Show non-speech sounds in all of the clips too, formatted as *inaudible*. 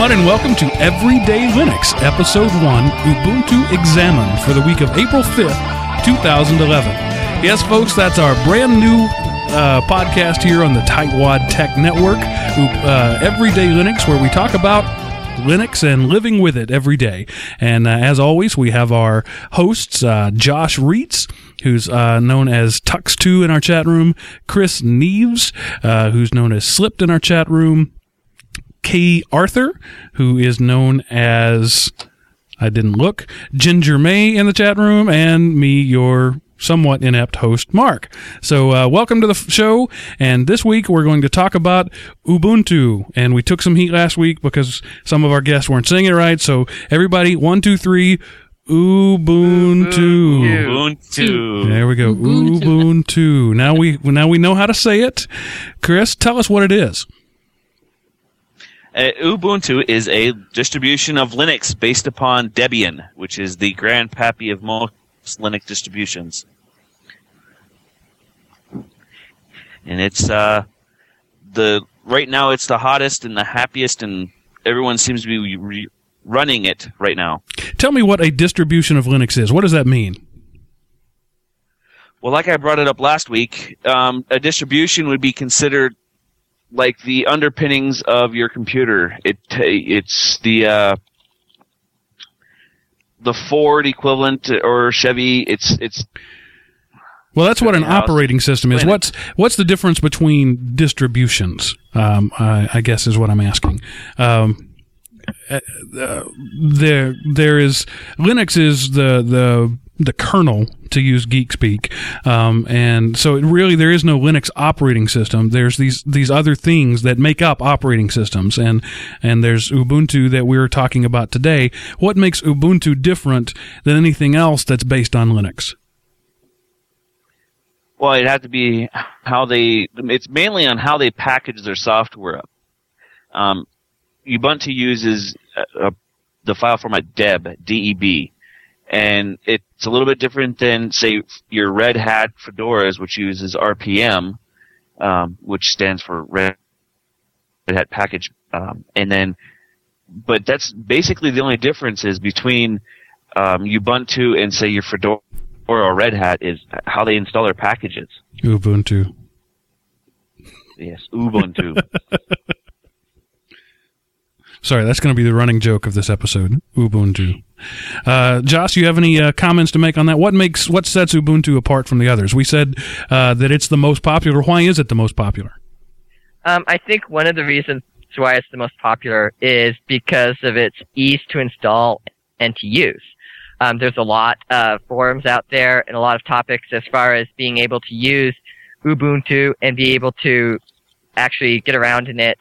everyone, and welcome to Everyday Linux, Episode 1, Ubuntu Examined for the week of April 5th, 2011. Yes, folks, that's our brand new uh, podcast here on the Tightwad Tech Network, uh, Everyday Linux, where we talk about Linux and living with it every day. And uh, as always, we have our hosts, uh, Josh Reitz, who's uh, known as Tux2 in our chat room, Chris Neves, uh, who's known as Slipped in our chat room, Kay Arthur, who is known as I didn't look, Ginger May in the chat room, and me, your somewhat inept host, Mark. So, uh, welcome to the f- show. And this week we're going to talk about Ubuntu. And we took some heat last week because some of our guests weren't saying it right. So, everybody, one, two, three. Ubuntu. Ubuntu. There we go. Ubuntu. Now we now we know how to say it. Chris, tell us what it is. Uh, Ubuntu is a distribution of Linux based upon Debian, which is the grandpappy of most Linux distributions. And it's uh, the right now it's the hottest and the happiest, and everyone seems to be re- running it right now. Tell me what a distribution of Linux is. What does that mean? Well, like I brought it up last week, um, a distribution would be considered like the underpinnings of your computer. It it's the uh, the Ford equivalent or Chevy. It's it's Well, that's what an House. operating system is. What's what's the difference between distributions? Um, I, I guess is what I'm asking. Um, uh, uh, there there is Linux is the the the kernel to use geek speak, um, and so really there is no Linux operating system. There's these these other things that make up operating systems, and and there's Ubuntu that we are talking about today. What makes Ubuntu different than anything else that's based on Linux? well, it had to be how they. It's mainly on how they package their software up. Um, Ubuntu uses uh, uh, the file format deb deb, and it's a little bit different than say your Red Hat Fedoras, which uses RPM, um, which stands for Red Hat Package, um, and then, but that's basically the only difference is between um, Ubuntu and say your Fedora or Red Hat is how they install their packages. Ubuntu. Yes, Ubuntu. *laughs* Sorry, that's going to be the running joke of this episode. Ubuntu. Uh, Josh, you have any uh, comments to make on that? What makes what sets Ubuntu apart from the others? We said uh, that it's the most popular. Why is it the most popular? Um, I think one of the reasons why it's the most popular is because of its ease to install and to use. Um, there's a lot of forums out there and a lot of topics as far as being able to use Ubuntu and be able to actually get around in it.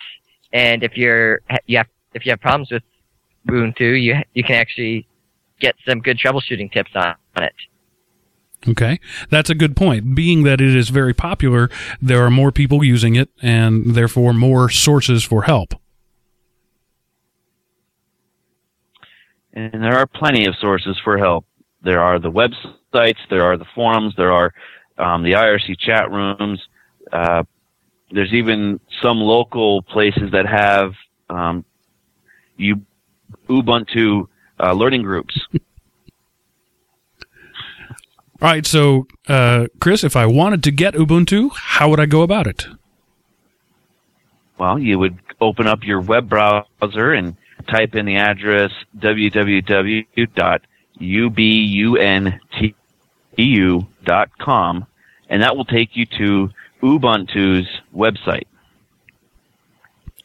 And if you're you have if you have problems with Ubuntu, you you can actually get some good troubleshooting tips on, on it. Okay, that's a good point. Being that it is very popular, there are more people using it, and therefore more sources for help. and there are plenty of sources for help. There are the websites, there are the forums, there are um, the IRC chat rooms. Uh, there's even some local places that have um, U- Ubuntu uh, learning groups. *laughs* All right, so uh, Chris, if I wanted to get Ubuntu, how would I go about it? Well, you would open up your web browser and type in the address www.ubuntu.com, and that will take you to Ubuntu's website.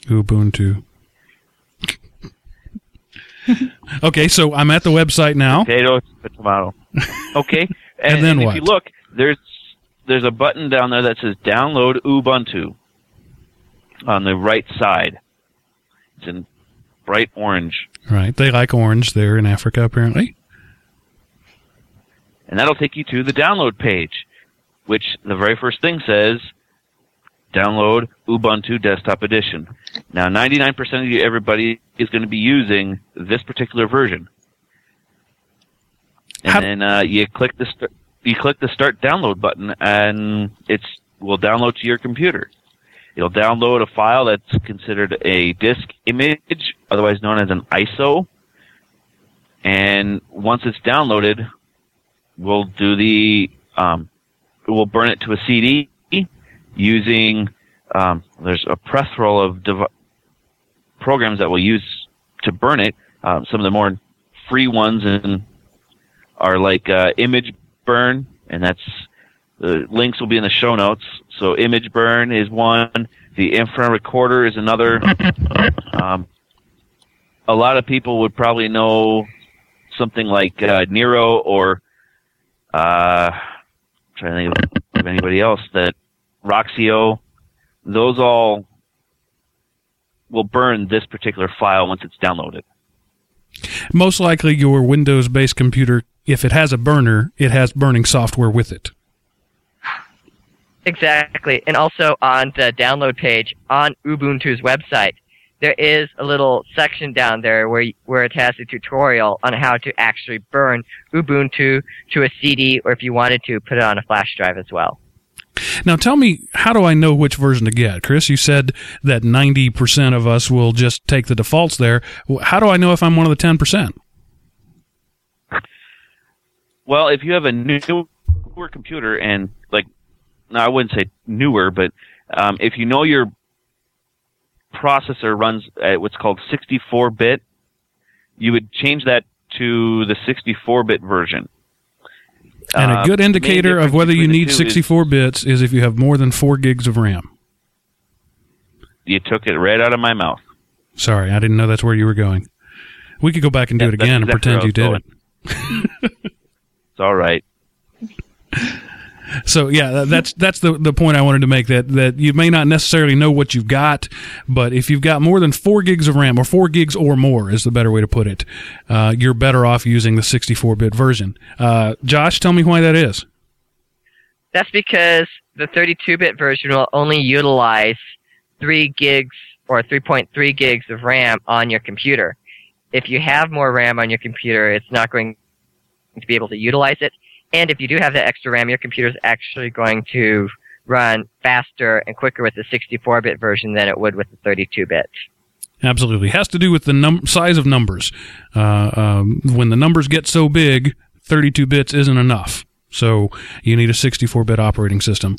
Ubuntu. *laughs* okay, so I'm at the website now. Potato, tomato. *laughs* Okay, and, And then if what? you look, there's there's a button down there that says "Download Ubuntu" on the right side. It's in bright orange, Right, they like orange there in Africa, apparently. and that'll take you to the download page, which the very first thing says download Ubuntu Desktop Edition. Now, 99% of you, everybody is going to be using this particular version. And How- then uh, you click the st- you click the start download button, and it's will download to your computer. It'll download a file that's considered a disk image otherwise known as an ISO. And once it's downloaded, we'll do the um, we'll burn it to a CD using um, there's a plethora of dev- programs that we'll use to burn it. Um, some of the more free ones and are like uh, Image Burn, and that's the links will be in the show notes. So ImgBurn is one. The Infra Recorder is another. *laughs* Um, a lot of people would probably know something like uh, Nero or uh, I'm trying to think of anybody else that Roxio. Those all will burn this particular file once it's downloaded. Most likely, your Windows based computer, if it has a burner, it has burning software with it. Exactly. And also on the download page on Ubuntu's website, there is a little section down there where where it has a tutorial on how to actually burn Ubuntu to a CD, or if you wanted to, put it on a flash drive as well. Now, tell me, how do I know which version to get? Chris, you said that 90% of us will just take the defaults there. How do I know if I'm one of the 10%? Well, if you have a newer computer and like, no, I wouldn't say newer, but um, if you know your processor runs at what's called 64-bit, you would change that to the 64-bit version. And a Uh, good indicator of whether you need two is 64 bits is if you have more than 4 gigs of RAM. You took it right out of my mouth. Sorry, I didn't know that's where you were going. We could go back and do Yeah, it again and pretend you did was it. *laughs* It's all right. *laughs* So yeah, that's that's the the point I wanted to make that that you may not necessarily know what you've got, but if you've got more than four gigs of RAM or four gigs or more is the better way to put it, uh, you're better off using the 64-bit version. Uh, Josh, tell me why that is. That's because the 32-bit version will only utilize 3 gigs or 3.3 gigs of RAM on your computer. If you have more RAM on your computer, it's not going to be able to utilize it. And if you do have that extra RAM, your computer is actually going to run faster and quicker with the 64-bit version than it would with the 32-bit. Absolutely, has to do with the num- size of numbers. Uh, um, when the numbers get so big, 32 bits isn't enough. So you need a 64-bit operating system.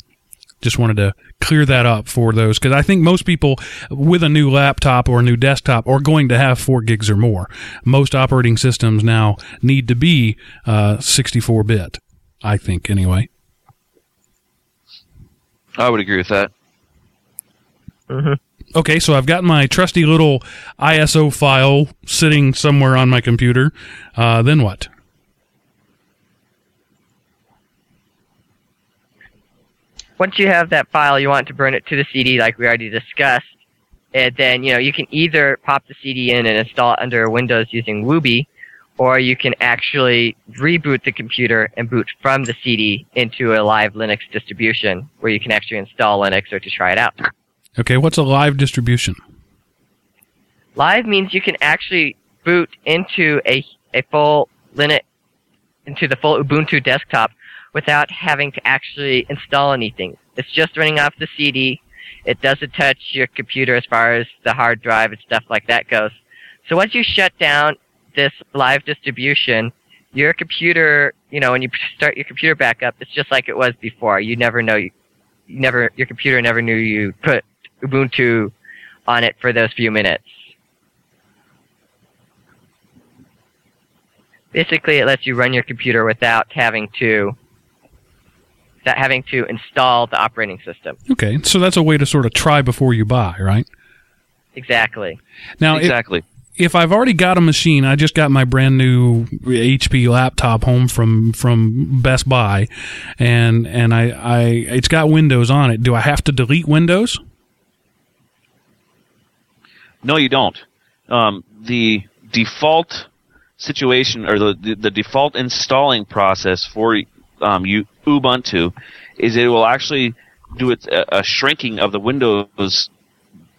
Just wanted to clear that up for those because I think most people with a new laptop or a new desktop are going to have four gigs or more. Most operating systems now need to be uh, 64-bit. I think anyway. I would agree with that. Okay, so I've got my trusty little ISO file sitting somewhere on my computer. Uh, then what? once you have that file, you want to burn it to the CD, like we already discussed. And then, you know, you can either pop the CD in and install it under Windows using Wubi, or you can actually reboot the computer and boot from the CD into a live Linux distribution where you can actually install Linux or to try it out. Okay, what's a live distribution? Live means you can actually boot into a, a full Linux, into the full Ubuntu desktop without having to actually install anything. It's just running off the CD. It doesn't touch your computer as far as the hard drive and stuff like that goes. So once you shut down this live distribution, your computer, you know, when you start your computer back up, it's just like it was before. You never know, you, you never, your computer never knew you put Ubuntu on it for those few minutes. Basically, it lets you run your computer without having to without having to install the operating system. Okay, so that's a way to sort of try before you buy, right? Exactly. Now, if, exactly. If I've already got a machine, I just got my brand new HP laptop home from from Best Buy, and and I, I it's got Windows on it. Do I have to delete Windows? No, you don't. Um, the default situation or the, the, default installing process for um, Ubuntu is it will actually do a, a shrinking of the Windows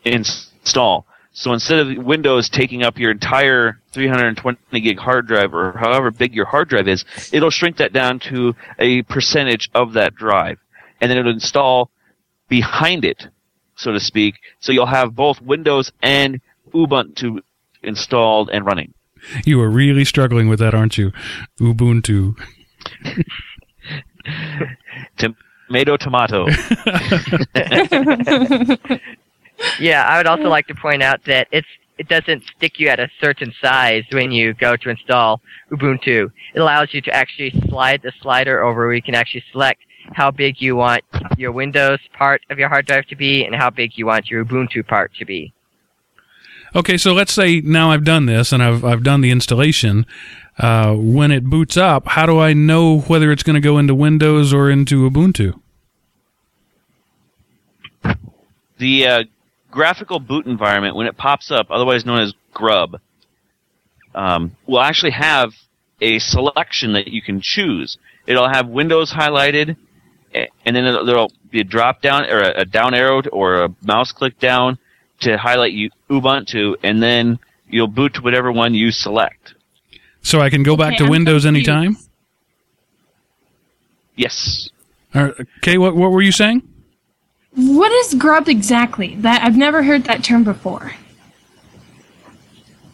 install. So instead of Windows taking up your entire 320 gig hard drive or however big your hard drive is, it'll shrink that down to a percentage of that drive. And then it'll install behind it, so to speak. So you'll have both Windows and Ubuntu installed and running. You are really struggling with that, aren't you? Ubuntu. *laughs* Tomato, tomato. *laughs* *laughs* Yeah, I would also like to point out that it's it doesn't stick you at a certain size when you go to install Ubuntu. It allows you to actually slide the slider over where you can actually select how big you want your Windows part of your hard drive to be and how big you want your Ubuntu part to be. Okay, so let's say now I've done this and I've I've done the installation. Uh, when it boots up, how do I know whether it's going to go into Windows or into Ubuntu? the uh, graphical boot environment, when it pops up, otherwise known as Grub, um, will actually have a selection that you can choose. It'll have Windows highlighted, and then it'll- there'll be a drop down or a, a down arrow or a mouse click down to highlight you Ubuntu, and then you'll boot to whatever one you select. So I can go back Okay, to I'm Windows confused. anytime. Yes. Or, okay, what what were you saying? What is grub exactly? That I've never heard that term before.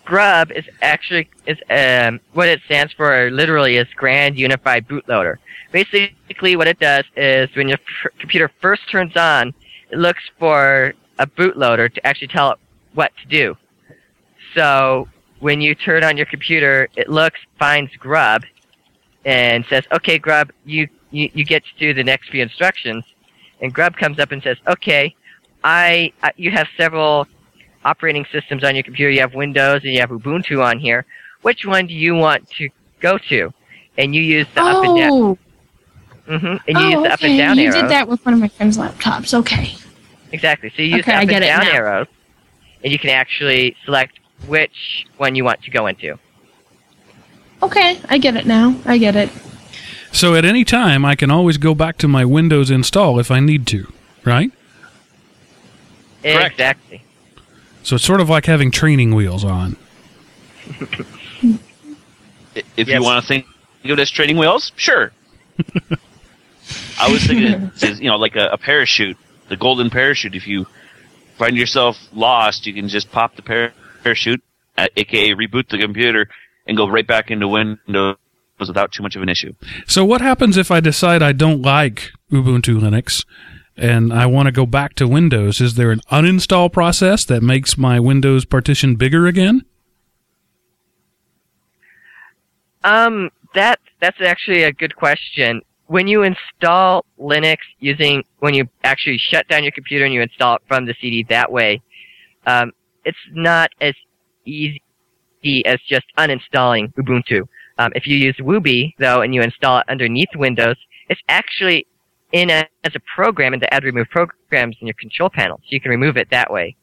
Grub is actually is um, what it stands for. Literally, is Grand Unified Bootloader. Basically, what it does is when your f- computer first turns on, it looks for a bootloader to actually tell it what to do. So when you turn on your computer, it looks, finds Grub, and says, "Okay, Grub, you you, you get to do the next few instructions." And Grub comes up and says, "Okay, I, I you have several operating systems on your computer. You have Windows and you have Ubuntu on here. Which one do you want to go to? And you use the up and down. Oh, hmm And you oh, use the up okay. and down you arrows. did that with one of my friend's laptops. Okay. Exactly. So you use Okay, the up and down arrows, and you can actually select which one you want to go into. Okay, I get it now. I get it. So at any time, I can always go back to my Windows install if I need to, right? Exactly. So it's sort of like having training wheels on. *laughs* If Yes. you want to think of it as training wheels, sure. *laughs* I was thinking it's you know like a, a parachute, the golden parachute. If you find yourself lost, you can just pop the parachute, uh, aka reboot the computer, and go right back into Windows without too much of an issue. So what happens if I decide I don't like Ubuntu Linux and I want to go back to Windows? Is there an uninstall process that makes my Windows partition bigger again? Um, that that's actually a good question. When you install Linux using when you actually shut down your computer and you install it from the CD that way, um, it's not as easy as just uninstalling Ubuntu. Um, if you use Wubi though and you install it underneath Windows, it's actually in a, as a program in the add remove programs in your control panel, so you can remove it that way.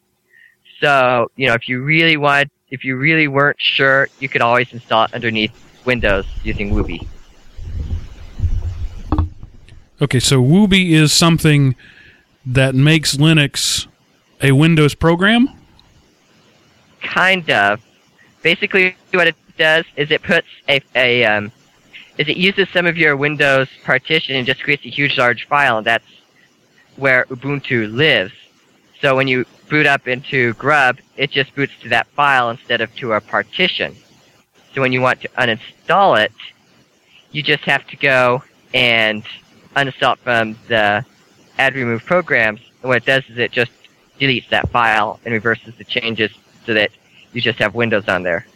So you know if you really want, if you really weren't sure, you could always install it underneath Windows using Wubi. Okay, so Wubi is something that makes Linux a Windows program? Kind of. Basically, what it does is it puts a, a um, is it uses some of your Windows partition and just creates a huge large file, and that's where Ubuntu lives. So when you boot up into Grub, it just boots to that file instead of to a partition. So when you want to uninstall it, you just have to go and uninstall it from the add remove programs. And what it does is it just deletes that file and reverses the changes so that you just have Windows on there.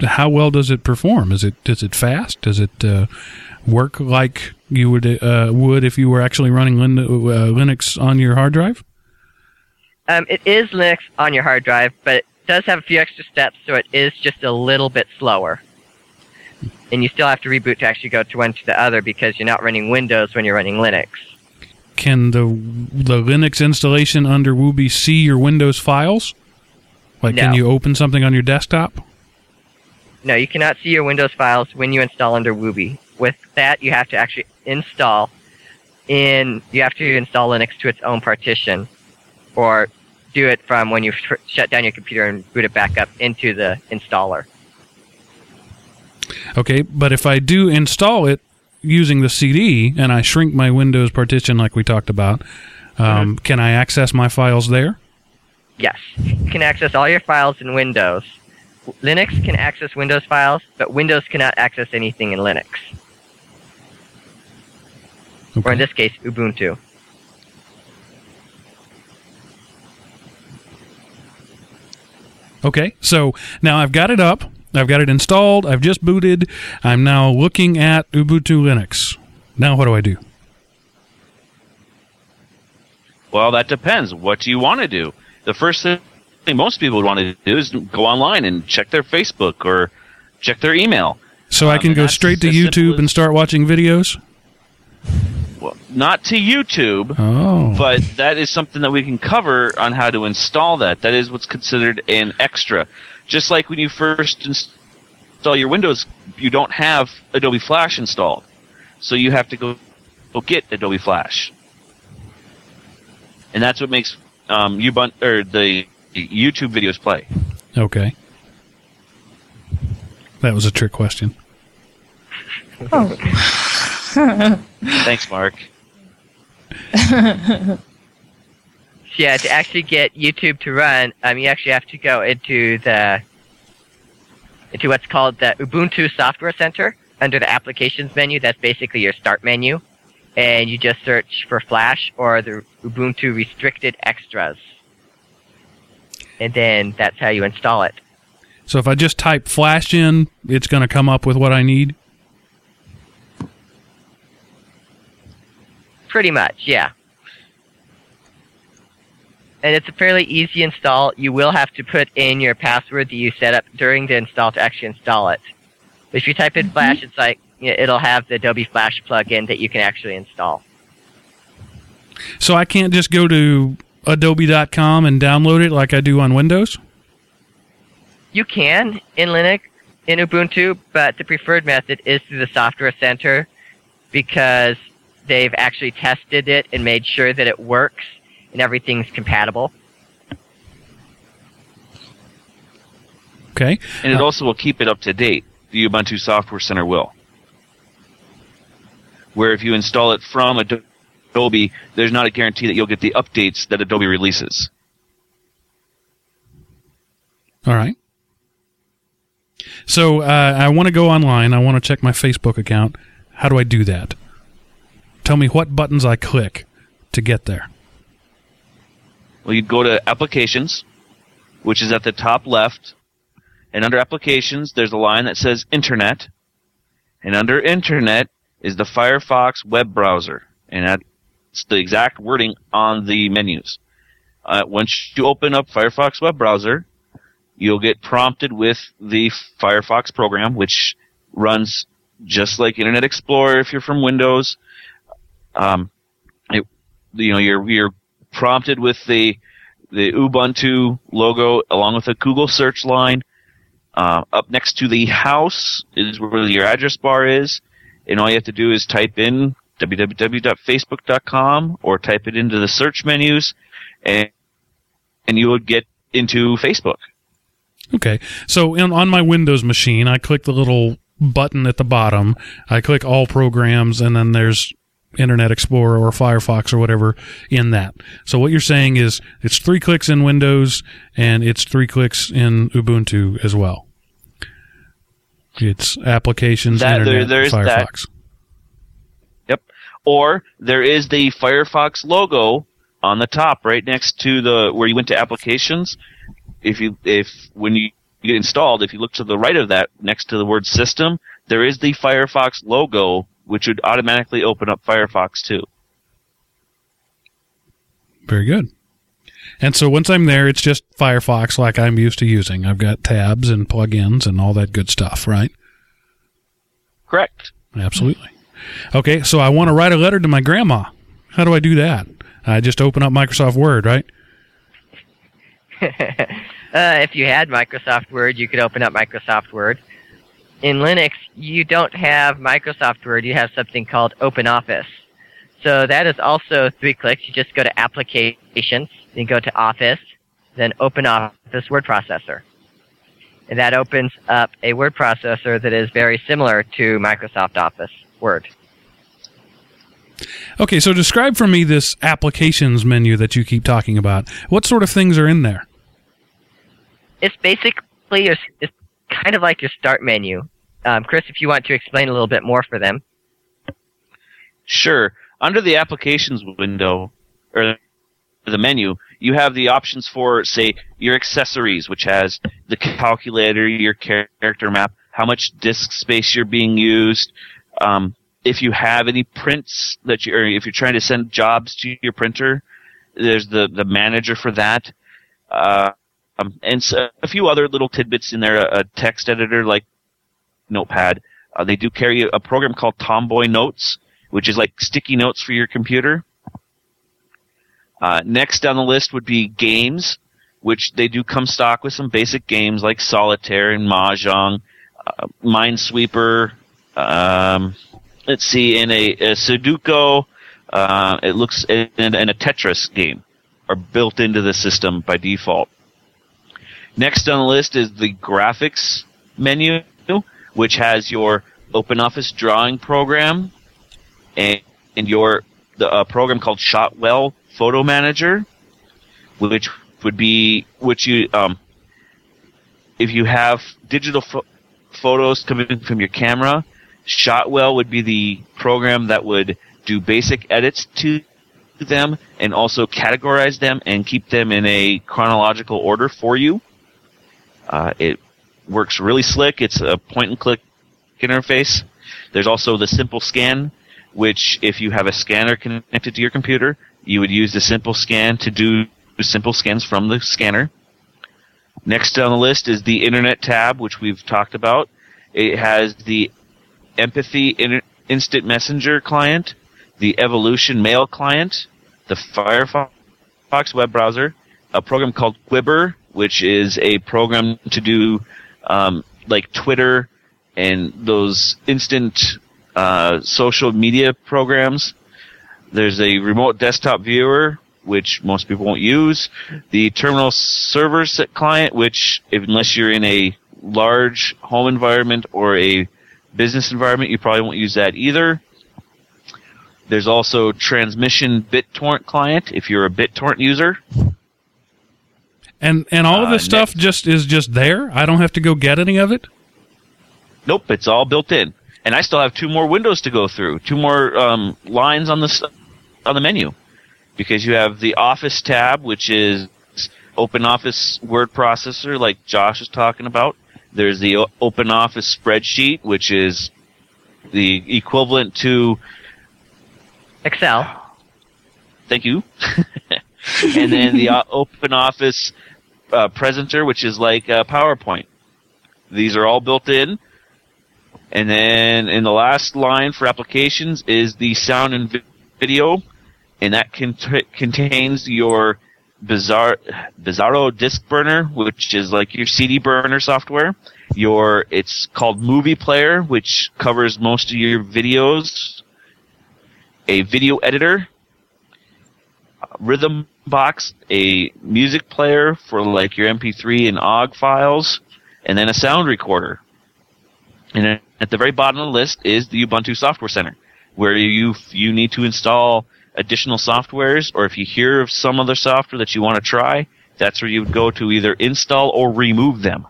How well does it perform? Is it is it fast? Does it uh, work like you would uh, would if you were actually running Lin- uh, Linux on your hard drive? Um, it is Linux on your hard drive, but it does have a few extra steps, so it is just a little bit slower. And you still have to reboot to actually go to one to the other because you're not running Windows when you're running Linux. Can the the Linux installation under Wubi see your Windows files? Like, can you open something on your desktop? No, you cannot see your Windows files when you install under Wubi. With that, you have to actually install in. You have to install Linux to its own partition, or do it from when you sh- shut down your computer and boot it back up into the installer. Okay, but if I do install it using the CD and I shrink my Windows partition like we talked about, um, can I access my files there? Yes, you can access all your files in Windows. Linux can access Windows files, but Windows cannot access anything in Linux, or in this case, Ubuntu. Okay, so now I've got it up. I've got it installed. I've just booted. I'm now looking at Ubuntu Linux. Now what do I do? Well, that depends. What do you want to do? The first thing most people would want to do is go online and check their Facebook or check their email. So I Um, can go straight to YouTube and start watching videos? Well, not to YouTube, Oh. but that is something that we can cover on how to install that. That is what's considered an extra. Just like when you first install your Windows, you don't have Adobe Flash installed, so you have to go go get Adobe Flash, and that's what makes um, Ubuntu or the YouTube videos play. Okay. That was a trick question. Oh. *laughs* Thanks, Mark. *laughs* Yeah, to actually get YouTube to run, um, you actually have to go into the into what's called the Ubuntu Software Center under the Applications menu. That's basically your start menu, and you just search for Flash or the Ubuntu Restricted Extras, and then that's how you install it. So if I just type Flash in, it's going to come up with what I need? Pretty much, yeah. And it's a fairly easy install. You will have to put in your password that you set up during the install to actually install it. But if you type in Flash, mm-hmm. it's like you know, it'll have the Adobe Flash plugin that you can actually install. So I can't just go to adobe.com and download it like I do on Windows? You can in Linux, in Ubuntu, but the preferred method is through the Software Center because they've actually tested it and made sure that it works and everything's compatible. Okay. And it also will keep it up to date. The Ubuntu Software Center will. Where if you install it from Ado- Adobe, there's not a guarantee that you'll get the updates that Adobe releases. All right. So uh, I want to go online. I want to check my Facebook account. How do I do that? Tell me what buttons I click to get there. Well, you go to Applications, which is at the top left, and under Applications, there's a line that says Internet, and under Internet is the Firefox web browser, and that's the exact wording on the menus. Uh, once you open up Firefox web browser, you'll get prompted with the Firefox program, which runs just like Internet Explorer if you're from Windows. Um, it, you know, you're you're prompted with the the Ubuntu logo along with a Google search line. Uh, up next to the house is where your address bar is, and all you have to do is type in www.facebook.com or type it into the search menus, and and you would get into Facebook. Okay. So in, on my Windows machine, I click the little button at the bottom. I click all programs, and then there's Internet Explorer or Firefox or whatever in that. So what you're saying is it's three clicks in Windows and it's three clicks in Ubuntu as well. It's applications, That- Internet, there is that. Or there is the Firefox logo on the top, right next to the where you went to applications. If you if when you get installed, if you look to the right of that, next to the word system, there is the Firefox logo, which would automatically open up Firefox too. Very good. And so once I'm there, it's just Firefox like I'm used to using. I've got tabs and plugins and all that good stuff, right? Correct. Absolutely. Okay, so I want to write a letter to my grandma. How do I do that? I just open up Microsoft Word, right? *laughs* Uh, if you had Microsoft Word, you could open up Microsoft Word. In Linux, you don't have Microsoft Word, you have something called OpenOffice. So that is also three clicks. You just go to Applications, then go to Office, then OpenOffice Word Processor. And that opens up a word processor that is very similar to Microsoft Office Word. Okay, so describe for me this applications menu that you keep talking about. What sort of things are in there? It's basically your, it's kind of like your start menu. Um, Chris, if you want to explain a little bit more for them. Sure. Under the applications window, or the menu, you have the options for, say, your accessories, which has the calculator, your character map, how much disk space you're being used, um, if you have any prints that you, or if you're trying to send jobs to your printer, there's the, the manager for that. Uh, um, and so a few other little tidbits in there, a, a text editor like Notepad. Uh, they do carry a program called Tomboy Notes, which is like sticky notes for your computer. Uh, next down the list would be games, which they do come stock with some basic games like Solitaire and Mahjong, uh, Minesweeper. Um, let's see, in a, a Sudoku, uh, it looks in, in a Tetris game are built into the system by default. Next on the list is the graphics menu, which has your OpenOffice drawing program and, and your the uh, program called Shotwell Photo Manager, which would be which you um, if you have digital pho- photos coming from your camera, Shotwell would be the program that would do basic edits to them and also categorize them and keep them in a chronological order for you. Uh, it works really slick. It's a point and click interface. There's also the simple scan, which if you have a scanner connected to your computer, you would use the simple scan to do simple scans from the scanner. Next on the list is the internet tab, which we've talked about. It has the Empathy Instant Messenger client, the Evolution Mail client, the Firefox web browser, a program called Gwibber, which is a program to do um, like Twitter and those instant uh, social media programs. There's a remote desktop viewer, which most people won't use. The terminal server client, which unless you're in a large home environment or a business environment, you probably won't use that either. There's also transmission BitTorrent client if you're a BitTorrent user. And and all of this Uh, stuff next- just is just there. I don't have to go get any of it. Nope, it's all built in. And I still have two more windows to go through, two more um, lines on the on the menu, because you have the Office tab, which is Open Office word processor, like Josh was talking about. There's the Open Office spreadsheet, which is the equivalent to Excel. thank you, *laughs* and then the uh, Open Office uh, presenter, which is like uh, PowerPoint. These are all built in. And then in the last line for applications is the sound and video, and that cont- contains your Bizarre Brasero Disk Burner, which is like your CD burner software. Your it's called Movie Player, which covers most of your videos. A video editor, Rhythm Box, a music player for like your MP3 and OGG files, and then a sound recorder. And at the very bottom of the list is the Ubuntu Software Center, where you you need to install additional softwares, or if you hear of some other software that you want to try, that's where you would go to either install or remove them.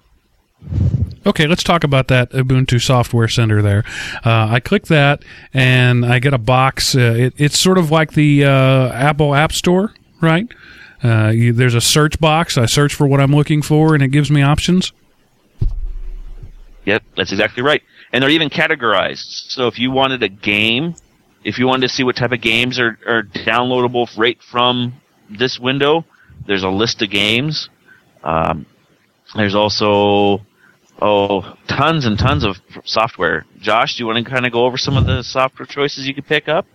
Okay, let's talk about that Ubuntu Software Center there. Uh, I click that and I get a box. Uh, it, it's sort of like the uh, Apple App Store, right? Uh, you, there's a search box. I search for what I'm looking for and it gives me options. Yep, that's exactly right. And they're even categorized. So if you wanted a game, if you wanted to see what type of games are, are downloadable right from this window, there's a list of games. Um, there's also oh tons and tons of software. Josh, do you want to kind of go over some of the software choices you could pick up?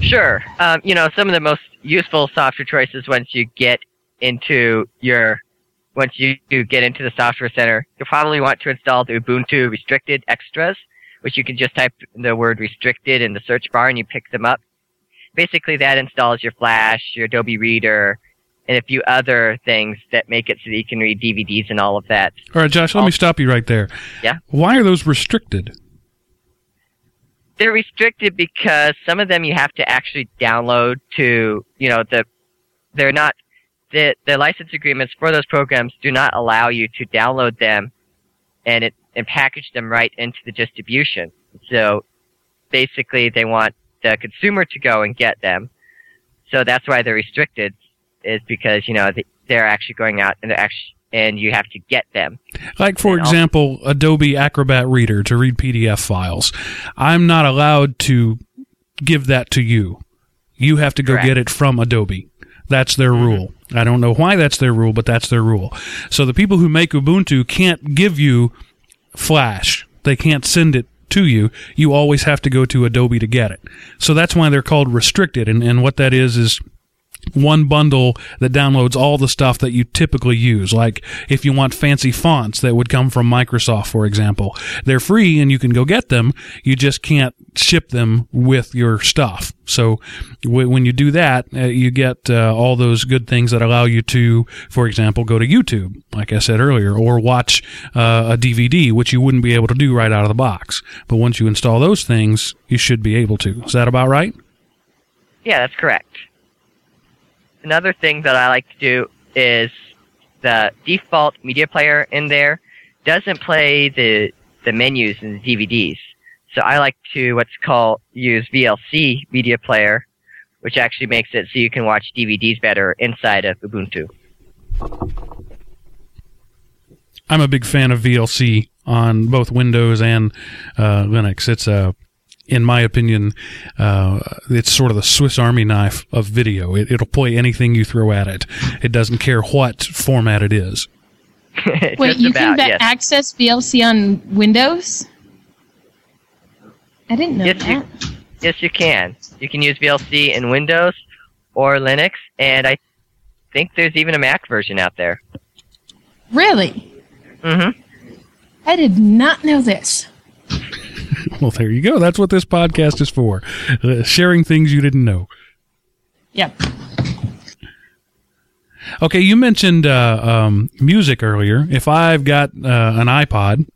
Sure. Um, you know, some of the most useful software choices once you get into your once you you get into the software center, you'll probably want to install the Ubuntu restricted extras, which you can just type the word restricted in the search bar and you pick them up. Basically, that installs your Flash, your Adobe Reader, and a few other things that make it so that you can read DVDs and all of that. All right, Josh, let me stop you right there. Yeah? Why are those restricted? they're restricted because some of them you have to actually download to, you know, the, they're not, the, the license agreements for those programs do not allow you to download them and it, and package them right into the distribution. So basically they want the consumer to go and get them. So that's why they're restricted is because, you know, they're actually going out and they're actually, and you have to get them. Like, for example, Adobe Acrobat Reader to read PDF files. I'm not allowed to give that to you. You have to go Correct. get it from Adobe. That's their mm-hmm. rule. I don't know why that's their rule, but that's their rule. So the people who make Ubuntu can't give you Flash. They can't send it to you. You always have to go to Adobe to get it. So that's why they're called restricted. And, and what that is is one bundle that downloads all the stuff that you typically use. Like if you want fancy fonts that would come from Microsoft, for example, they're free and you can go get them. You just can't ship them with your stuff. So w- when you do that, uh, you get uh, all those good things that allow you to, for example, go to YouTube, like I said earlier, or watch uh, a DVD, which you wouldn't be able to do right out of the box. But once you install those things, you should be able to. Is that about right? Yeah, that's correct. Another thing that I like to do is the default media player in there doesn't play the the menus and the DVDs. So I like to what's called use VLC media player, which actually makes it so you can watch DVDs better inside of Ubuntu. I'm a big fan of VLC on both Windows and uh, Linux. It's a, in my opinion, uh, it's sort of the Swiss Army knife of video. It, it'll play anything you throw at it. It doesn't care what format it is. *laughs* Wait, you about, can ba- yes. access VLC on Windows? I didn't know Yes, you- that. Yes, you can. You can use VLC in Windows or Linux, and I think there's even a Mac version out there. Really? Mm-hmm. I did not know this. Well, there you go. That's what this podcast is for uh, sharing things you didn't know. Yep. Okay, you mentioned uh, um, music earlier. If I've got uh, an iPod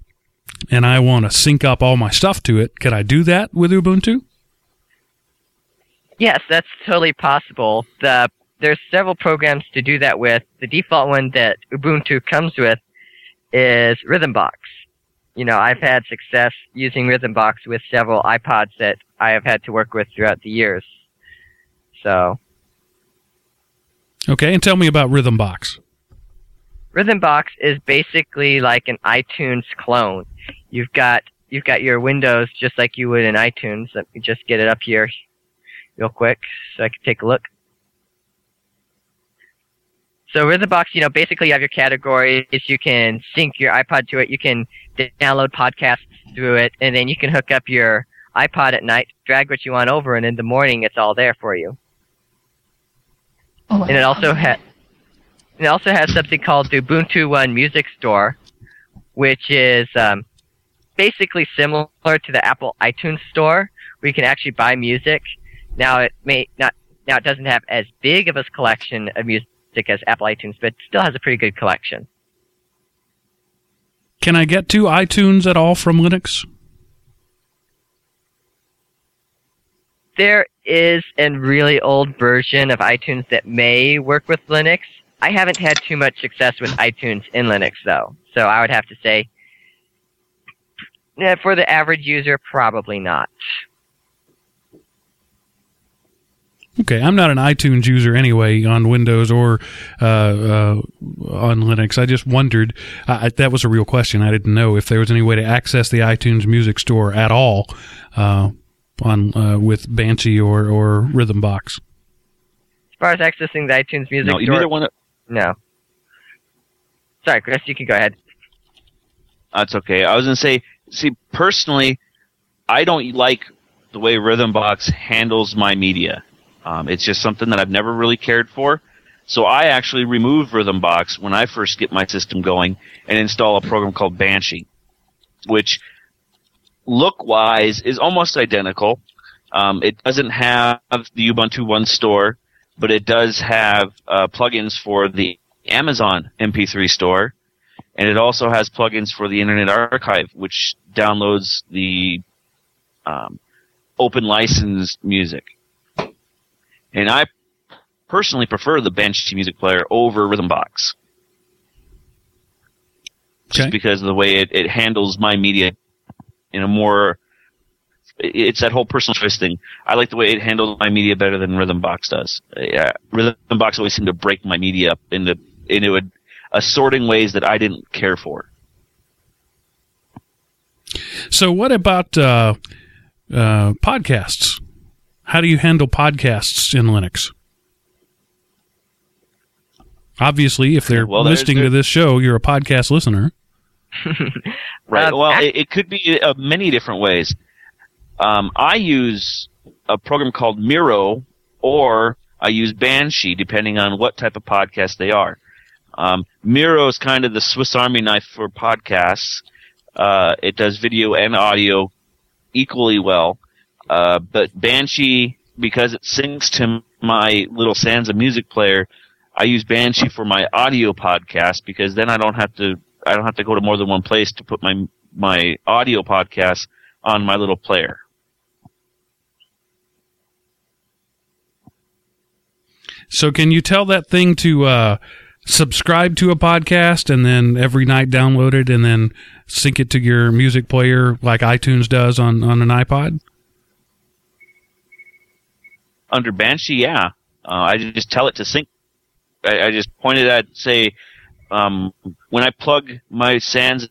and I want to sync up all my stuff to it, could I do that with Ubuntu? Yes, that's totally possible. The there's several programs to do that with. The default one that Ubuntu comes with is Rhythmbox. You know, I've had success using Rhythmbox with several iPods that I have had to work with throughout the years. So, Okay, and tell me about Rhythmbox. Rhythmbox is basically like an iTunes clone. You've got you've got your Windows just like you would in iTunes. Let me just get it up here real quick so I can take a look. So Rhythmbox, you know, basically you have your categories. You can sync your iPod to it. You can download podcasts through it, and then you can hook up your iPod at night, drag what you want over, and in the morning it's all there for you. Oh, And it also has it also has something called the Ubuntu One Music Store, which is um, basically similar to the Apple iTunes Store, where you can actually buy music. Now it may not now it doesn't have as big of a collection of music as Apple iTunes, but still has a pretty good collection. Can I get to iTunes at all from Linux? There is a really old version of iTunes that may work with Linux. I haven't had too much success with iTunes in Linux though, so I would have to say, yeah, for the average user, probably not. Okay, I'm not an iTunes user anyway on Windows or uh, uh, on Linux. I just wondered. I, I- that was a real question. I didn't know if there was any way to access the iTunes Music Store at all uh, on uh, with Banshee or or Rhythmbox. As far as accessing the iTunes Music No, Store, neither want to. no. Sorry, Chris, you can go ahead. That's okay. I was gonna say, see, personally, I don't like the way Rhythmbox handles my media. Um, it's just something that I've never really cared for. So I actually remove Rhythmbox when I first get my system going and install a program called Banshee, which look-wise is almost identical. Um, it doesn't have the Ubuntu One store, but it does have uh, plugins for the Amazon MP3 store and it also has plugins for the Internet Archive, which downloads the um, open license music. And I personally prefer the Banshee music player over Rhythmbox. Just because of the way it, it handles my media in a more it's that whole personal choice thing. I like the way it handles my media better than Rhythmbox does. Yeah, Rhythm Box always seemed to break my media up into into a, assorting ways that I didn't care for. So, what about uh, uh, podcasts? How do you handle podcasts in Linux? Obviously, if they're Well, listening to this show, you're a podcast listener. *laughs* Right. Um, well, ac- it, it could be uh, many different ways. Um, I use a program called Miro, or I use Banshee, depending on what type of podcast they are. Um, Miro is kind of the Swiss Army knife for podcasts. Uh, it does video and audio equally well. Uh, but Banshee, because it syncs to my little Sansa music player, I use Banshee for my audio podcast because then I don't have to I don't have to go to more than one place to put my my audio podcast on my little player. So, can you tell that thing to uh, subscribe to a podcast and then every night download it and then sync it to your music player like iTunes does on, on an iPod? Under Banshee, yeah, uh, I just tell it to sync. I, I just pointed at say um, when I plug my Sans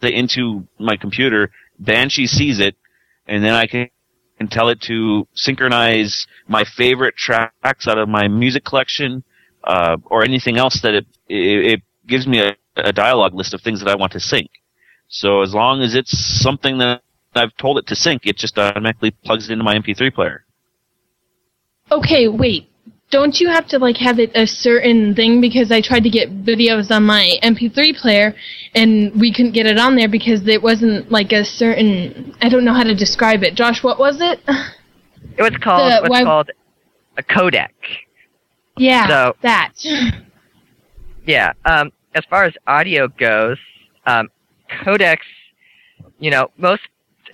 into my computer, Banshee sees it, and then I can can tell it to synchronize my favorite tracks out of my music collection, uh, or anything else that it it, it gives me a, a dialogue list of things that I want to sync. So as long as it's something that I've told it to sync, it just automatically plugs it into my MP3 player. Okay, wait. Don't you have to like have it a certain thing? Because I tried to get videos on my MP3 player, and we couldn't get it on there because it wasn't like a certain. I don't know how to describe it. Josh, what was it? It was called The- what's why- called a codec. yeah, So- that. Yeah. Um, as far as audio goes, um, codecs, you know, most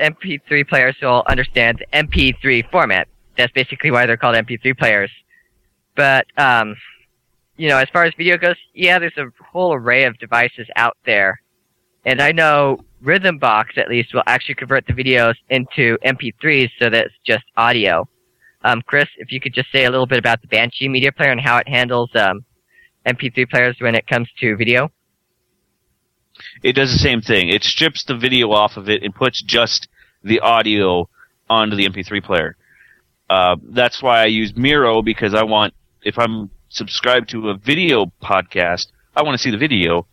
MP3 players will understand the MP3 format. That's basically why they're called MP3 players. But, um, you know, as far as video goes, yeah, there's a whole array of devices out there. And I know Rhythmbox at least, will actually convert the videos into MP3s so that it's just audio. Um, Chris, if you could just say a little bit about the Banshee media player and how it handles um, MP3 players when it comes to video. It does the same thing. It strips the video off of it and puts just the audio onto the MP3 player. Uh, that's why I use Miro because I want, if I'm subscribed to a video podcast, I want to see the video.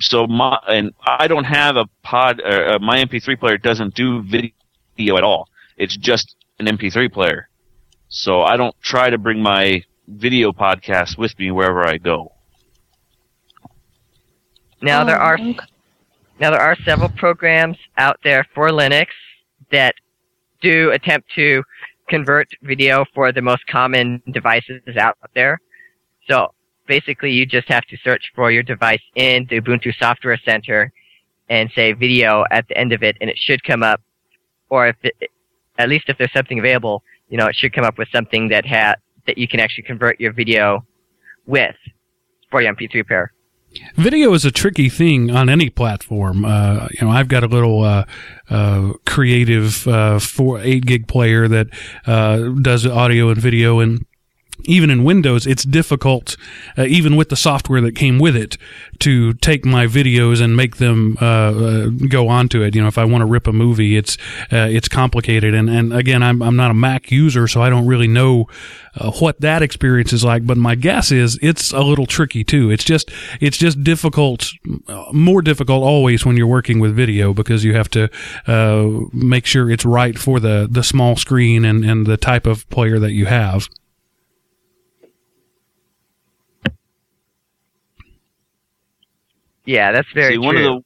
So my and I don't have a pod. Uh, uh, my MP3 player doesn't do video at all. It's just an MP3 player. So I don't try to bring my video podcast with me wherever I go. Now there are now there are several programs out there for Linux that do attempt to convert video for the most common devices out there. So basically, you just have to search for your device in the Ubuntu Software Center and say video at the end of it, and it should come up. Or if it, at least if there's something available, you know, it should come up with something that ha- that you can actually convert your video with for your MP3 player. Video is a tricky thing on any platform. Uh, you know, I've got a little uh, uh, creative uh, four eight gig player that uh, does audio and video, and even in Windows, it's difficult, uh, even with the software that came with it, to take my videos and make them uh, uh, go onto it. You know, if I want to rip a movie, it's uh, it's complicated. And, and again, I'm I'm not a Mac user, so I don't really know uh, what that experience is like. But my guess is it's a little tricky too. It's just it's just difficult, more difficult always when you're working with video because you have to make sure it's right for the the small screen and and the type of player that you have. Yeah, that's very See, true. one of the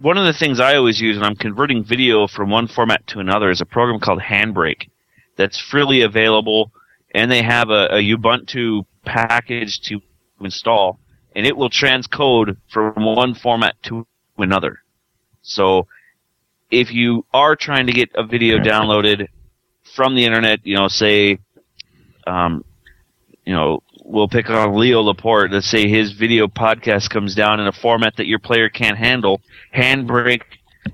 one of the things I always use when I'm converting video from one format to another is a program called Handbrake that's freely available, and they have a, a Ubuntu package to install, and it will transcode from one format to another. So if you are trying to get a video downloaded from the internet, you know, say, um, you know, we'll pick on Leo Laporte. Let's say his video podcast comes down in a format that your player can't handle. Handbrake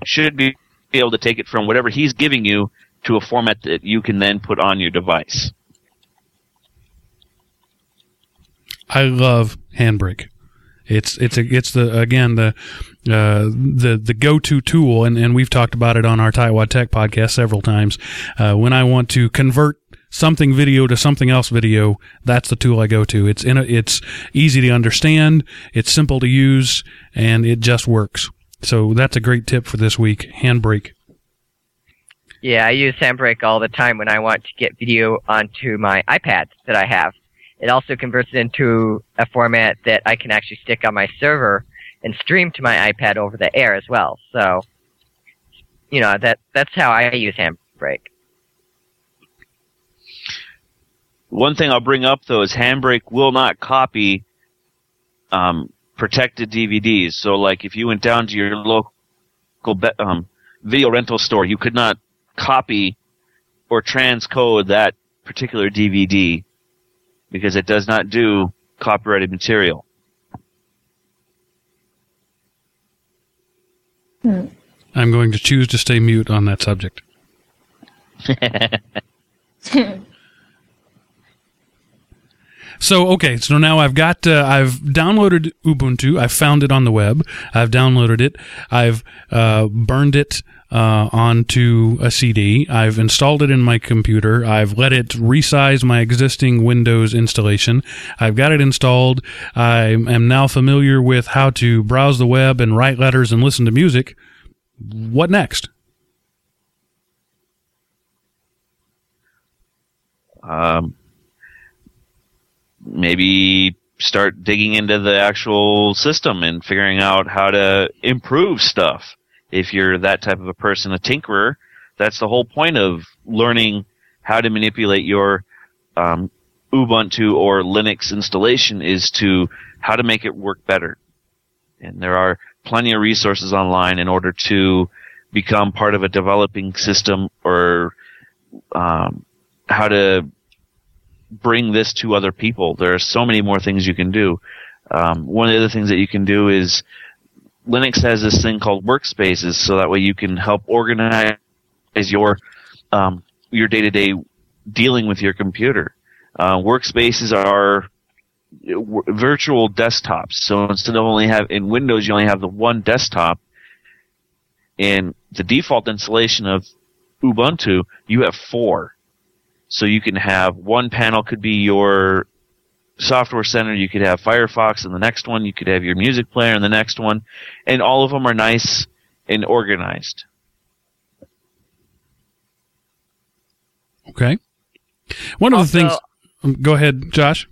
should be able to take it from whatever he's giving you to a format that you can then put on your device. I love Handbrake. It's it's a, it's the again the uh, the the go to tool, and, and we've talked about it on our Tightwad Tech podcast several times. Uh, when I want to convert something video to something else video, that's the tool I go to. It's in a, it's easy to understand, it's simple to use, and it just works. So that's a great tip for this week. Handbrake. Yeah, I use Handbrake all the time when I want to get video onto my iPad that I have. It also converts it into a format that I can actually stick on my server and stream to my iPad over the air as well. So, you know, that that's how I use Handbrake. One thing I'll bring up though is Handbrake will not copy um, protected DVDs. So, like, if you went down to your local be- um, video rental store, you could not copy or transcode that particular DVD because it does not do copyrighted material. I'm going to choose to stay mute on that subject. *laughs* So okay, so now I've got uh, I've downloaded Ubuntu. I found it on the web. I've downloaded it. I've uh, burned it uh, onto a CD. I've installed it in my computer. I've let it resize my existing Windows installation. I've got it installed. I am now familiar with how to browse the web and write letters and listen to music. What next? Um, maybe start digging into the actual system and figuring out how to improve stuff. If you're that type of a person, a tinkerer, that's the whole point of learning how to manipulate your um, Ubuntu or Linux installation is to how to make it work better. And there are plenty of resources online in order to become part of a developing system or um, how to bring this to other people. There are so many more things you can do. Um, one of the other things that you can do is Linux has this thing called workspaces, so that way you can help organize your um, your day to day dealing with your computer. Uh, workspaces are w- virtual desktops. So instead of only have in Windows, you only have the one desktop. In the default installation of Ubuntu, you have four. So you can have one panel could be your software center, you could have Firefox in the next one, you could have your music player in the next one, and all of them are nice and organized. Okay. One of Also- the things. um, Go ahead, Josh.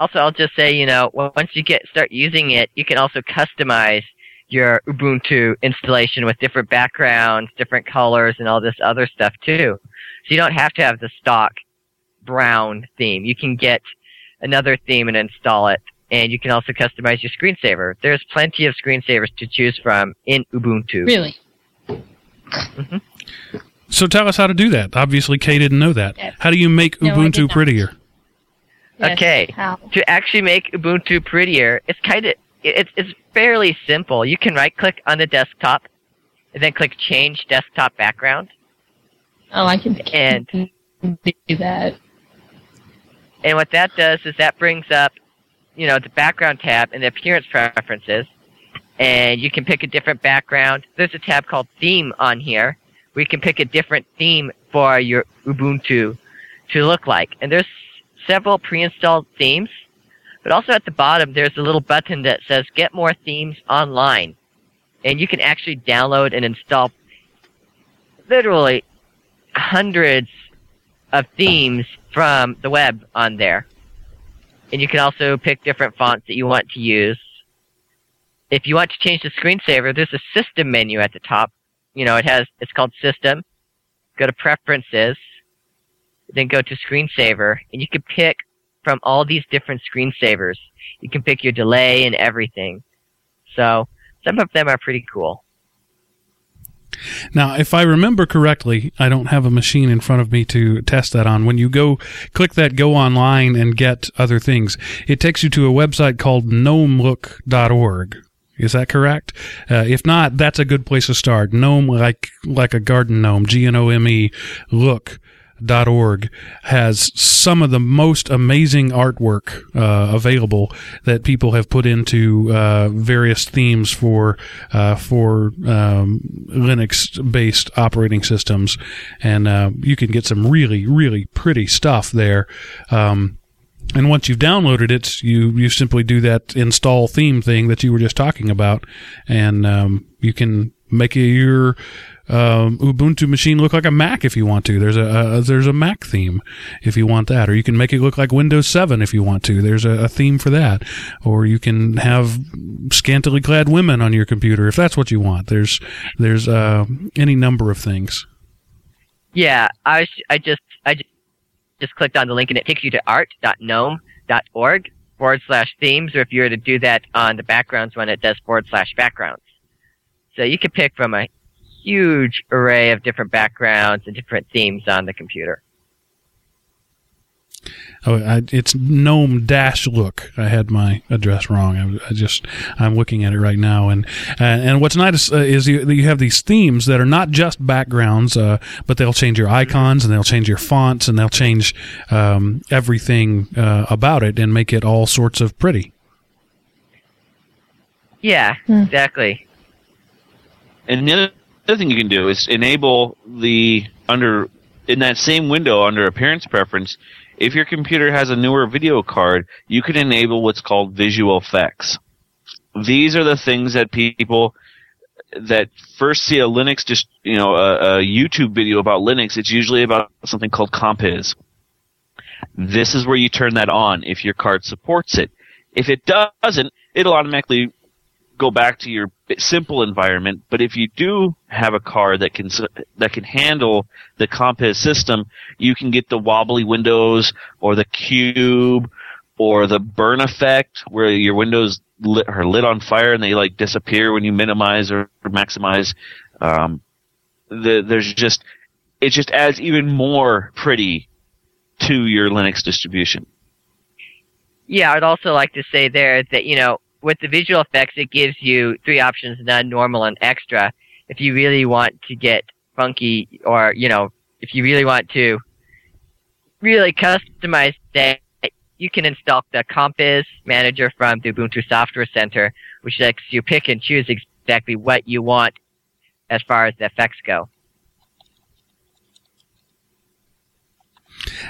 Also, I'll just say, you know, once you get start using it, you can also customize your Ubuntu installation with different backgrounds, different colors, and all this other stuff too. So you don't have to have the stock brown theme. You can get another theme and install it, and you can also customize your screensaver. There's plenty of screensavers to choose from in Ubuntu. Really? Mm-hmm. So tell us how to do that. Obviously, Kay didn't know that. Yes. How do you make No, I Ubuntu did not. prettier? Yes. Okay. How? to actually make Ubuntu prettier, it's kind of it's it's fairly simple. You can right click on the desktop, and then click Change Desktop Background, Oh, I can and do that. and what that does is that brings up, you know, the background tab and the appearance preferences, and you can pick a different background. There's a tab called Theme on here, where you can pick a different theme for your Ubuntu to look like, and there's several pre-installed themes. But also at the bottom, there's a little button that says Get More Themes Online. And you can actually download and install literally hundreds of themes from the web on there. And you can also pick different fonts that you want to use. If you want to change the screensaver, there's a system menu at the top. You know, it has, it's called System. Go to Preferences. Then go to Screensaver. And you can pick from all these different screensavers. You can pick your delay and everything. So some of them are pretty cool. Now, if I remember correctly, I don't have a machine in front of me to test that on. When you go click that go online and get other things, it takes you to a website called gnomelook.org. Is that correct? Uh, if not, that's a good place to start. Gnome, like like a garden gnome, G N O M E, look org has some of the most amazing artwork uh, available that people have put into uh, various themes for uh, for um, Linux based operating systems, and uh, you can get some really really pretty stuff there. Um, and once you've downloaded it, you you simply do that install theme thing that you were just talking about, and um, you can make your um, Ubuntu machine look like a Mac if you want to. There's a, a, there's a Mac theme if you want that, or you can make it look like Windows 7 if you want to. There's a, a theme for that, or you can have scantily clad women on your computer if that's what you want. There's there's uh, any number of things. Yeah, I I just I just, clicked on the link and it takes you to art.gnome.org forward slash themes, or if you were to do that on the backgrounds one, it does forward slash backgrounds. So you can pick from a huge array of different backgrounds and different themes on the computer. Oh, I, it's gnome dash look. I had my address wrong. I, I just I'm looking at it right now, and uh, and what's nice uh, is you, you have these themes that are not just backgrounds, uh, but they'll change your icons and they'll change your fonts and they'll change um, everything uh, about it and make it all sorts of pretty. Yeah, hmm. exactly. And the other other thing you can do is enable the under in that same window under appearance preference. If your computer has a newer video card, you can enable what's called visual effects. These are the things that people that first see a Linux, just you know, a, a YouTube video about Linux. It's usually about something called Compiz. This is where you turn that on if your card supports it. If it doesn't, it'll automatically go back to your simple environment. But if you do have a car that can that can handle the Compiz system, you can get the wobbly windows or the cube or the burn effect where your windows lit, are lit on fire and they like disappear when you minimize or, or maximize. Um, the, there's just it just adds even more pretty to your Linux distribution. Yeah, I'd also like to say there that you know with the visual effects, it gives you three options: none, normal, and extra. If you really want to get funky, or you know, if you really want to really customize that, you can install the Compiz Manager from the Ubuntu Software Center, which lets you pick and choose exactly what you want as far as the effects go.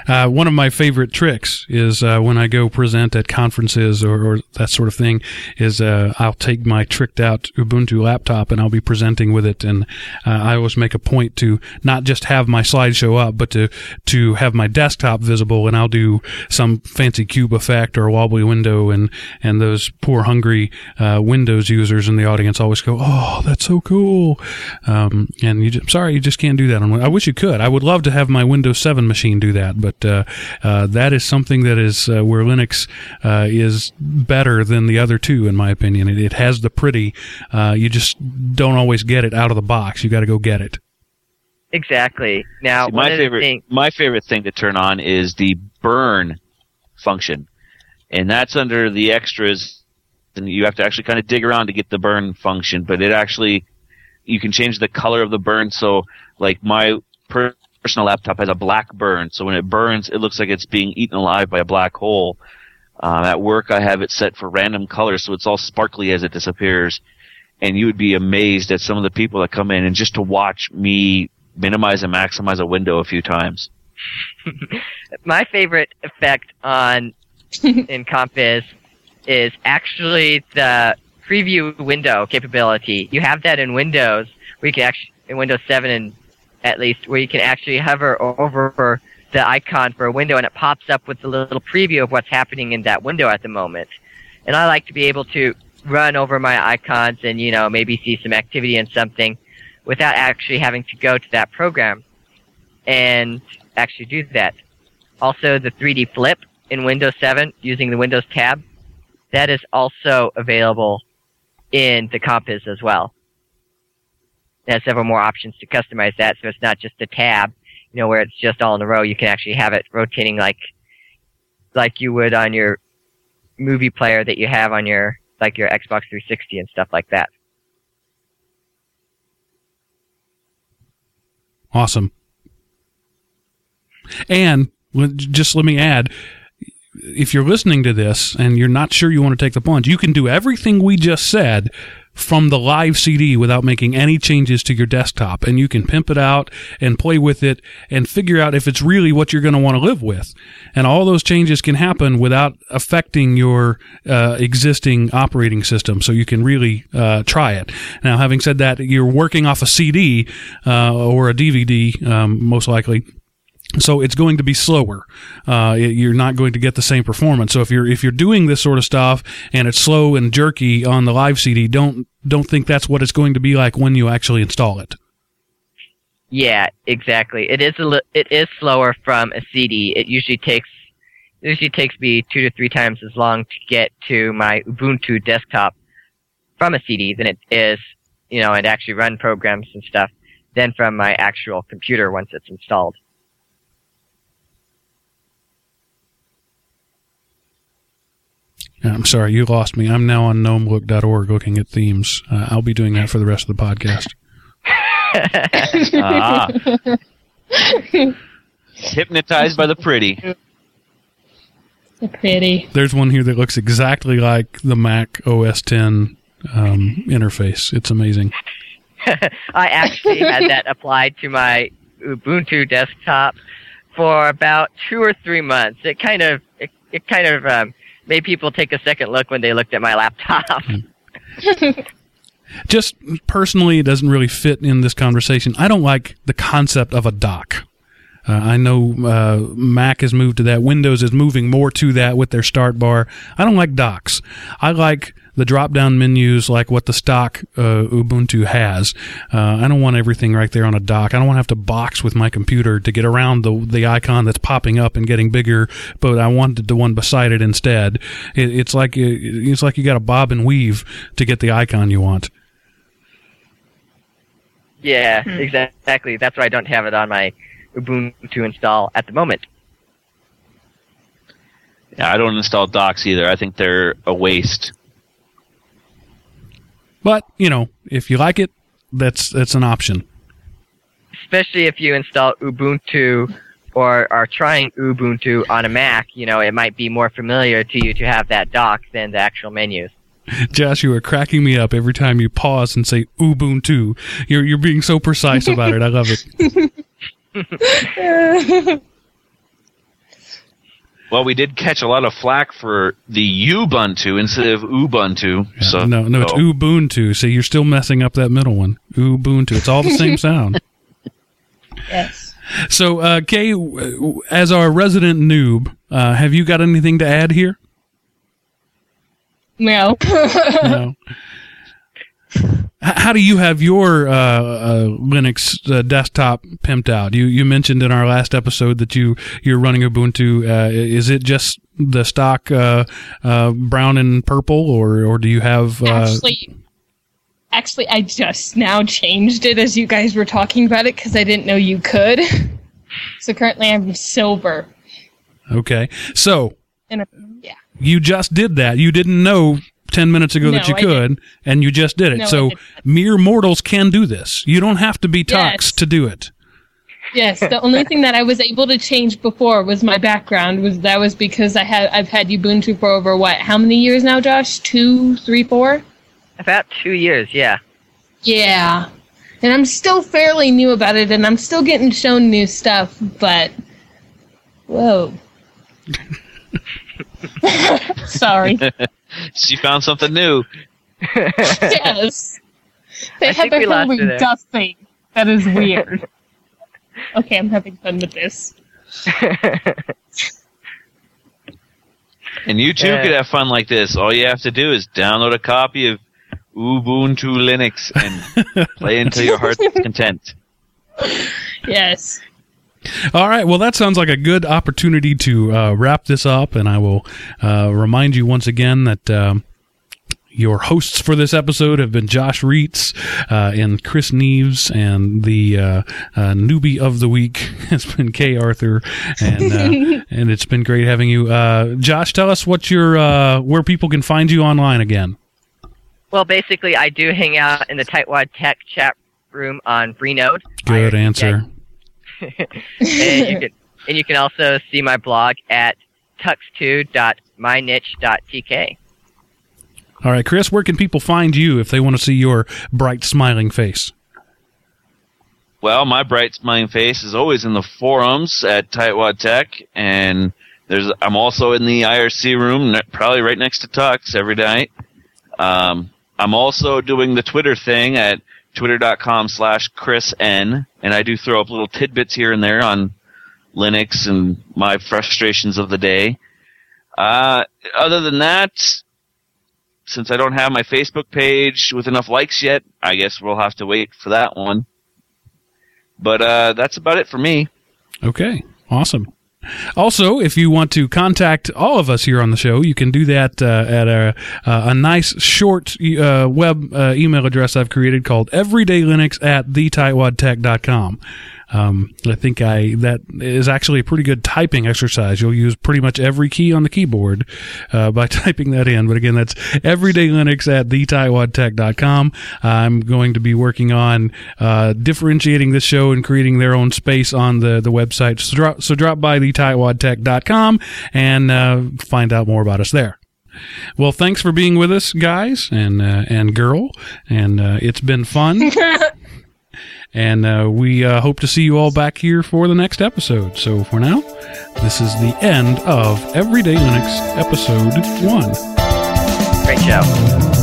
Uh, one of my favorite tricks is uh, when I go present at conferences or, or that sort of thing. Is uh, I'll take my tricked out Ubuntu laptop and I'll be presenting with it, and uh, I always make a point to not just have my slideshow up, but to to have my desktop visible, and I'll do some fancy cube effect or a wobbly window, and and those poor hungry uh, Windows users in the audience always go, "Oh, that's so cool," um, and you just, sorry, you just can't do that. I wish you could. I would love to have my Windows 7 machine do that, but uh, uh, that is something that is uh, where Linux uh, is better than the other two, in my opinion. It, it has the pretty. Uh, you just don't always get it out of the box. You got to go get it. Exactly. Now, See, my favorite my favorite thing to turn on is the burn function, and that's under the extras. And you have to actually kind of dig around to get the burn function, but it actually you can change the color of the burn. So, like my per- personal laptop has a black burn, so when it burns, it looks like it's being eaten alive by a black hole. Uh, at work, I have it set for random colors, so it's all sparkly as it disappears. And you would be amazed at some of the people that come in and just to watch me minimize and maximize a window a few times. *laughs* My favorite effect on *laughs* in Compiz is actually the preview window capability. You have that in Windows, We you can actually in Windows 7 and at least, where you can actually hover over the icon for a window and it pops up with a little preview of what's happening in that window at the moment. And I like to be able to run over my icons and, you know, maybe see some activity in something without actually having to go to that program and actually do that. Also, the 3D flip in Windows 7 using the Windows tab, that is also available in the Compiz as well. It has several more options to customize that, so it's not just a tab, you know, where it's just all in a row. You can actually have it rotating like like you would on your movie player that you have on your like your Xbox 360 and stuff like that. Awesome. And just let me add if you're listening to this and you're not sure you want to take the plunge, you can do everything we just said from the live CD without making any changes to your desktop. And you can pimp it out and play with it and figure out if it's really what you're going to want to live with. And all those changes can happen without affecting your uh, existing operating system. So you can really uh, try it. Now, having said that, you're working off a CD uh, or a DVD, um, most likely so it's going to be slower. Uh, you're not going to get the same performance. So if you're if you're doing this sort of stuff and it's slow and jerky on the live CD, don't don't think that's what it's going to be like when you actually install it. Yeah, exactly. It is a li- it is slower from a CD. It usually takes it usually takes me two to three times as long to get to my Ubuntu desktop from a CD than it is, you know, and actually run programs and stuff than from my actual computer once it's installed. I'm sorry, you lost me. I'm now on gnomelook.org looking at themes. Uh, I'll be doing that for the rest of the podcast. ah. *laughs* Hypnotized by the pretty. The pretty. There's one here that looks exactly like the Mac OS 10 um, interface. It's amazing. *laughs* I actually had that applied to my Ubuntu desktop for about two or three months. It kind of, it, it kind of um, made people take a second look when they looked at my laptop. *laughs* Just personally, it doesn't really fit in this conversation. I don't like the concept of a dock. Uh, I know uh, Mac has moved to that. Windows is moving more to that with their start bar. I don't like docks. I like the drop down menus like what the stock uh, Ubuntu has. Uh, I don't want everything right there on a dock. I don't want to have to box with my computer to get around the the icon that's popping up and getting bigger. But I wanted the one beside it instead. It, it's like it's like you got to bob and weave to get the icon you want. Yeah, exactly. That's why I don't have it on my Ubuntu install at the moment. Yeah, I don't install docks either. I think they're a waste. But you know, if you like it, that's that's an option. Especially if you install Ubuntu or are trying Ubuntu on a Mac, you know, it might be more familiar to you to have that dock than the actual menus. Josh, you are cracking me up every time you pause and say Ubuntu. You're you're being so precise about it. I love it. *laughs* *laughs* well, we did catch a lot of flack for the Ubuntu instead of Ubuntu. Yeah, so no, no, it's Ubuntu. So you're still messing up that middle one. Ubuntu. It's all the same *laughs* sound. yes. So, uh, Kay, as our resident noob, uh, have you got anything to add here? No. *laughs* no. How do you have your uh, uh, Linux uh, desktop pimped out? You you mentioned in our last episode that you you're running Ubuntu. Uh, is it just the stock uh, uh, brown and purple, or or do you have actually? Actually, I just now changed it as you guys were talking about it because I didn't know you could. So currently, I'm silver. Okay, so and yeah, you just did that. You didn't know 10 minutes ago no, that you could, and you just did it. No, so mere mortals can do this. You don't have to be tox yes. to do it. Yes, the only *laughs* thing that I was able to change before was my background. Was that was because I had I've had Ubuntu for over what? How many years now, Josh? Two, three, four? About two years, yeah. Yeah, and I'm still fairly new about it, and I'm still getting shown new stuff. But whoa. *laughs* *laughs* Sorry. She found something new. *laughs* yes. They I have think we a Halloween her dust thing. That is *laughs* weird. okay, I'm having fun with this. And you too Yeah. could have fun like this. All you have to do is download a copy of Ubuntu Linux and *laughs* play until your heart's content. Yes. All right. Well, that sounds like a good opportunity to uh, wrap this up, and I will uh, remind you once again that. Um, your hosts for this episode have been Josh Reitz uh, and Chris Neves, and the uh, uh, newbie of the week *laughs* has been Kay Arthur, and uh, *laughs* and it's been great having you. Uh, Josh, tell us what your uh, where people can find you online again. Well, basically, I do hang out in the Tightwad Tech chat room on Freenode. Good answer. And you can and you can also see my blog at tux2.myniche.tk. All right, Chris, where can people find you if they want to see your bright, smiling face? Well, my bright smiling face is always in the forums at Tightwad Tech, and there's I'm also in the IRC room, probably right next to Tux every night. Um, I'm also doing the Twitter thing at twitter.com slash Chris N, and I do throw up little tidbits here and there on Linux and my frustrations of the day. Uh, other than that, since I don't have my Facebook page with enough likes yet, I guess we'll have to wait for that one. But uh, that's about it for me. Okay, awesome. Also, if you want to contact all of us here on the show, you can do that uh, at a, uh, a nice short uh, web uh, email address I've created called everydaylinux at thetightwadtech.com. Um, I think I that is actually a pretty good typing exercise. You'll use pretty much every key on the keyboard uh, by *laughs* typing that in. But again, that's everydaylinux at thetightwadtech.com. I'm going to be working on uh, differentiating this show and creating their own space on the, the website. So drop, so drop by thetightwadtech.com and uh, find out more about us there. Well, thanks for being with us, guys and uh, and girl, and uh, it's been fun. *laughs* And uh, we uh, hope to see you all back here for the next episode. So for now, this is the end of Everyday Linux episode one. Great show.